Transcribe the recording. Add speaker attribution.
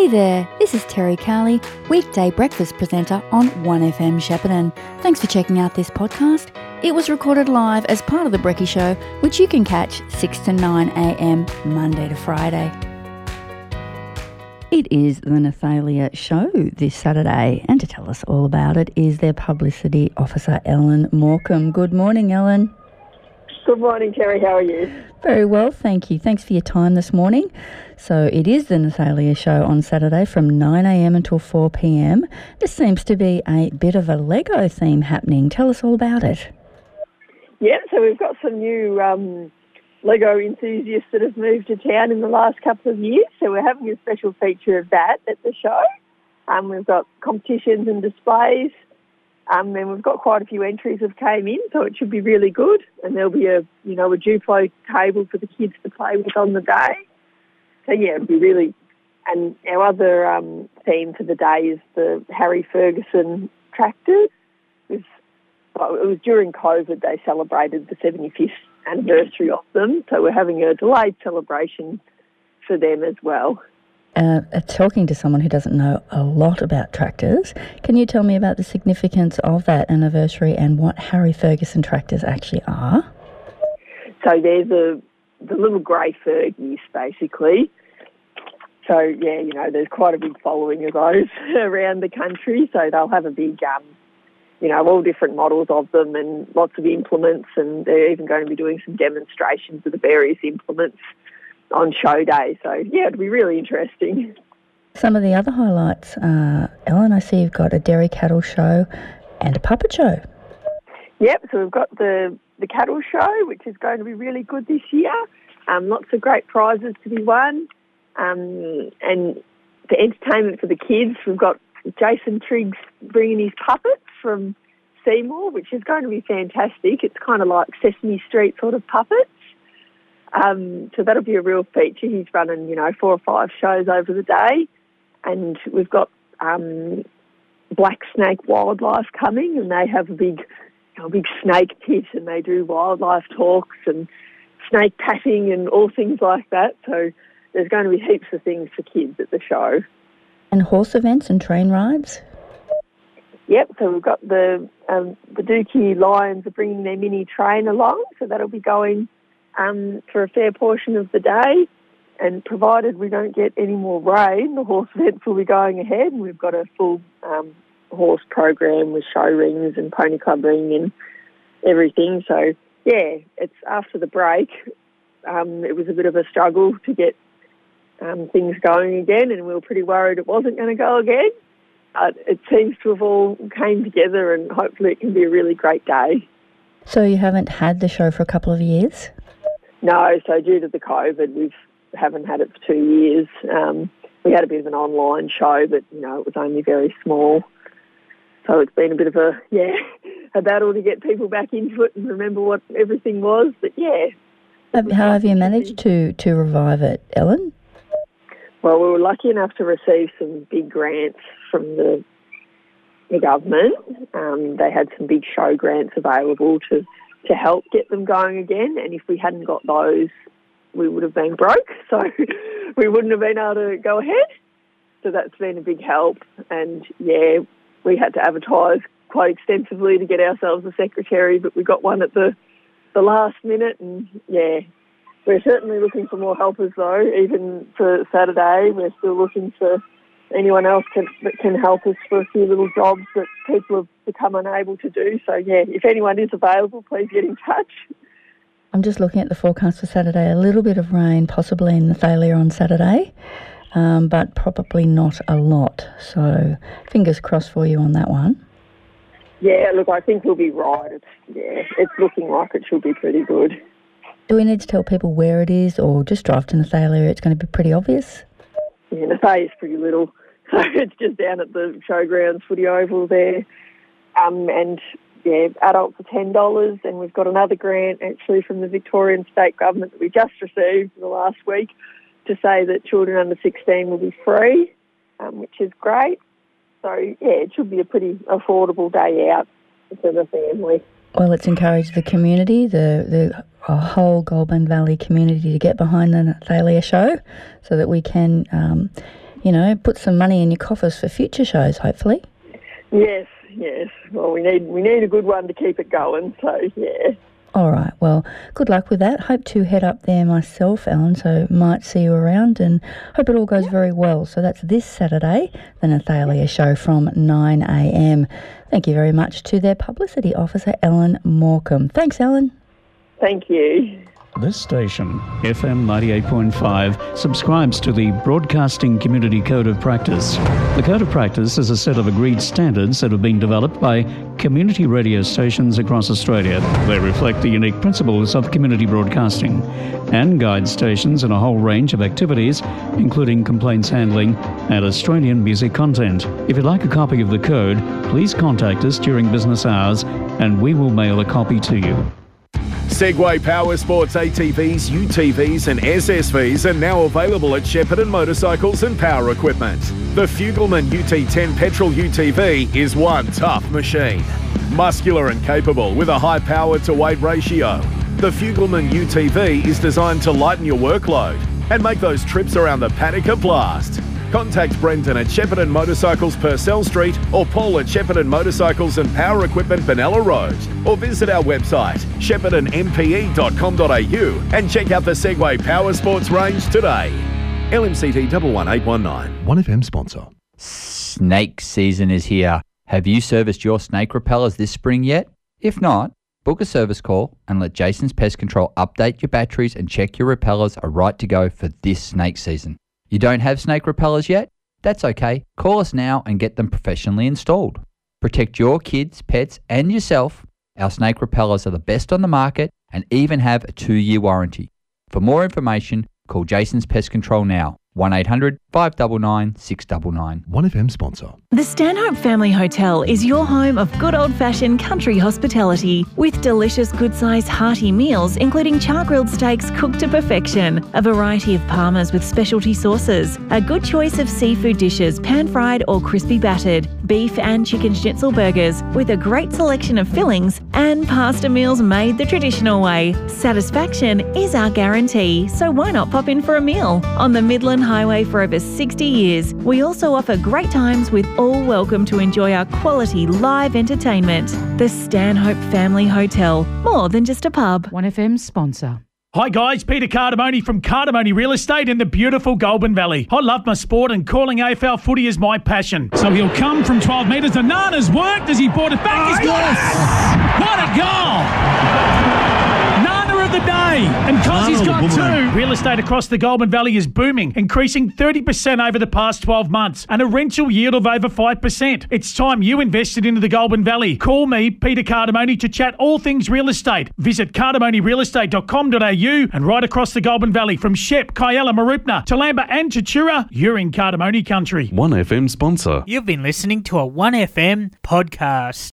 Speaker 1: Hey there, this is Terry Carley, weekday breakfast presenter on 1FM Shepparton. Thanks for checking out this podcast. It was recorded live as part of The Brecky Show, which you can catch 6 to 9am Monday to Friday. It is the Nathalia Show this Saturday, and to tell us all about it is their publicity officer, Ellen Morcombe. Good morning, Ellen.
Speaker 2: Good morning, Kerry. How are you?
Speaker 1: Very well, thank you. Thanks for your time this morning. So it is the Nathalia Show on Saturday from 9am until 4pm. This seems to be a bit of a Lego theme happening. Tell us all about it.
Speaker 2: Yeah, so we've got some new um, Lego enthusiasts that have moved to town in the last couple of years. So we're having a special feature of that at the show. Um, we've got competitions and displays. Um, and we've got quite a few entries have came in, so it should be really good. And there'll be a, you know, a Duplo table for the kids to play with on the day. So yeah, it'll be really. And our other um, theme for the day is the Harry Ferguson tractors. It was, well, it was during COVID they celebrated the 75th anniversary of them, so we're having a delayed celebration for them as well.
Speaker 1: Uh, uh, talking to someone who doesn't know a lot about tractors, can you tell me about the significance of that anniversary and what Harry Ferguson tractors actually are?
Speaker 2: So they're the, the little grey Fergies, basically. So, yeah, you know, there's quite a big following of those around the country. So they'll have a big, um, you know, all different models of them and lots of implements. And they're even going to be doing some demonstrations of the various implements on show day. So, yeah, it'd be really interesting.
Speaker 1: Some of the other highlights, uh, Ellen, I see you've got a dairy cattle show and a puppet show.
Speaker 2: Yep, so we've got the, the cattle show, which is going to be really good this year. Um, lots of great prizes to be won. Um, and the entertainment for the kids, we've got Jason Triggs bringing his puppets from Seymour, which is going to be fantastic. It's kind of like Sesame Street sort of puppets. Um, so that'll be a real feature. He's running, you know, four or five shows over the day. And we've got um, Black Snake Wildlife coming, and they have a big, a big snake pit, and they do wildlife talks and snake patting and all things like that. So there's going to be heaps of things for kids at the show.
Speaker 1: And horse events and train rides?
Speaker 2: Yep, so we've got the um, the Dookie Lions are bringing their mini train along, so that'll be going um, for a fair portion of the day. And provided we don't get any more rain, the horse events will be going ahead. And we've got a full um, horse program with show rings and pony club ring and everything. So, yeah, it's after the break. Um, it was a bit of a struggle to get um, things going again, and we were pretty worried it wasn't going to go again. But it seems to have all came together, and hopefully it can be a really great day.
Speaker 1: So you haven't had the show for a couple of years?
Speaker 2: No, so due to the COVID, we haven't had it for two years. Um, we had a bit of an online show, but you know it was only very small. So it's been a bit of a yeah a battle to get people back into it and remember what everything was. But yeah.
Speaker 1: How have you managed to to revive it, Ellen?
Speaker 2: Well, we were lucky enough to receive some big grants from the the government. Um, they had some big show grants available to to help get them going again. And if we hadn't got those, we would have been broke. So we wouldn't have been able to go ahead. So that's been a big help. And yeah, we had to advertise quite extensively to get ourselves a secretary, but we got one at the, the last minute. And yeah, we're certainly looking for more helpers though, even for Saturday. We're still looking for anyone else can, that can help us for a few little jobs that people have become unable to do. So, yeah, if anyone is available, please get in touch.
Speaker 1: I'm just looking at the forecast for Saturday. A little bit of rain, possibly in Nathalia on Saturday, um, but probably not a lot. So, fingers crossed for you on that one.
Speaker 2: Yeah, look, I think we'll be right. It's, yeah, it's looking like it should be pretty good.
Speaker 1: Do we need to tell people where it is or just drive to Nathalia? It's going to be pretty obvious.
Speaker 2: Yeah, Nathalia is pretty little. So it's just down at the showgrounds footy oval there. Um, and yeah, adults are ten dollars, and we've got another grant actually from the Victorian state government that we just received the last week to say that children under sixteen will be free, um, which is great. So yeah, it should be a pretty affordable day out for the family.
Speaker 1: Well, it's encouraged the community, the the whole Goulburn Valley community, to get behind the Nathalia show, so that we can. Um, you know, put some money in your coffers for future shows, hopefully.
Speaker 2: Yes, yes. Well, we need we need a good one to keep it going. So yeah.
Speaker 1: All right. Well, good luck with that. Hope to head up there myself, Ellen. So might see you around, and hope it all goes very well. So that's this Saturday, the Nathalia show from 9 a.m. Thank you very much to their publicity officer, Ellen Morecambe. Thanks, Ellen.
Speaker 2: Thank you.
Speaker 3: This station, FM 98.5, subscribes to the Broadcasting Community Code of Practice. The Code of Practice is a set of agreed standards that have been developed by community radio stations across Australia. They reflect the unique principles of community broadcasting and guide stations in a whole range of activities, including complaints handling and Australian music content. If you'd like a copy of the code, please contact us during business hours and we will mail a copy to you.
Speaker 4: Segway Power Sports ATVs, UTVs, and SSVs are now available at Shepparton Motorcycles and Power Equipment. The Fugleman UT10 petrol UTV is one tough machine. Muscular and capable with a high power to weight ratio. The Fugleman UTV is designed to lighten your workload and make those trips around the paddock a blast. Contact Brendan at Shepparton Motorcycles Purcell Street or Paul at Shepparton Motorcycles and Power Equipment Benalla Road or visit our website sheppartonmpe.com.au and check out the Segway Power Sports range today. LMCT 11819.
Speaker 5: 1FM sponsor.
Speaker 6: Snake season is here. Have you serviced your snake repellers this spring yet? If not, book a service call and let Jason's Pest Control update your batteries and check your repellers are right to go for this snake season. You don't have snake repellers yet? That's okay. Call us now and get them professionally installed. Protect your kids, pets, and yourself. Our snake repellers are the best on the market and even have a two year warranty. For more information, call Jason's Pest Control now. 1800 599 699.
Speaker 5: 1FM sponsor.
Speaker 7: The Stanhope Family Hotel is your home of good old fashioned country hospitality with delicious, good sized, hearty meals, including char grilled steaks cooked to perfection, a variety of parmas with specialty sauces, a good choice of seafood dishes, pan fried or crispy battered, beef and chicken schnitzel burgers with a great selection of fillings, and pasta meals made the traditional way. Satisfaction is our guarantee, so why not pop in for a meal? On the Midland Highway for over 60 years, we also offer great times with all welcome to enjoy our quality live entertainment. The Stanhope Family Hotel, more than just a pub.
Speaker 8: 1FM sponsor.
Speaker 9: Hi guys, Peter Cardamone from Cardamone Real Estate in the beautiful Goulburn Valley. I love my sport and calling AFL footy is my passion. So he'll come from 12 metres. The Nana's worked as he brought it back. He's got it! What a goal! Nana of the day. And cause he's got two. Real estate across the Goulburn Valley is booming, increasing 30% over the past 12 months and a rental yield of over 5%. It's time you invested into the Goulburn Valley. Call me, Peter Cardamone, to chat all things real estate. Visit cardamonerealestate.com.au and right across the Goulburn Valley from Shep, Kialla, Mooroopna, Toolamba and Tatura, you're in Cardamone country.
Speaker 10: 1FM sponsor.
Speaker 11: You've been listening to a 1FM podcast.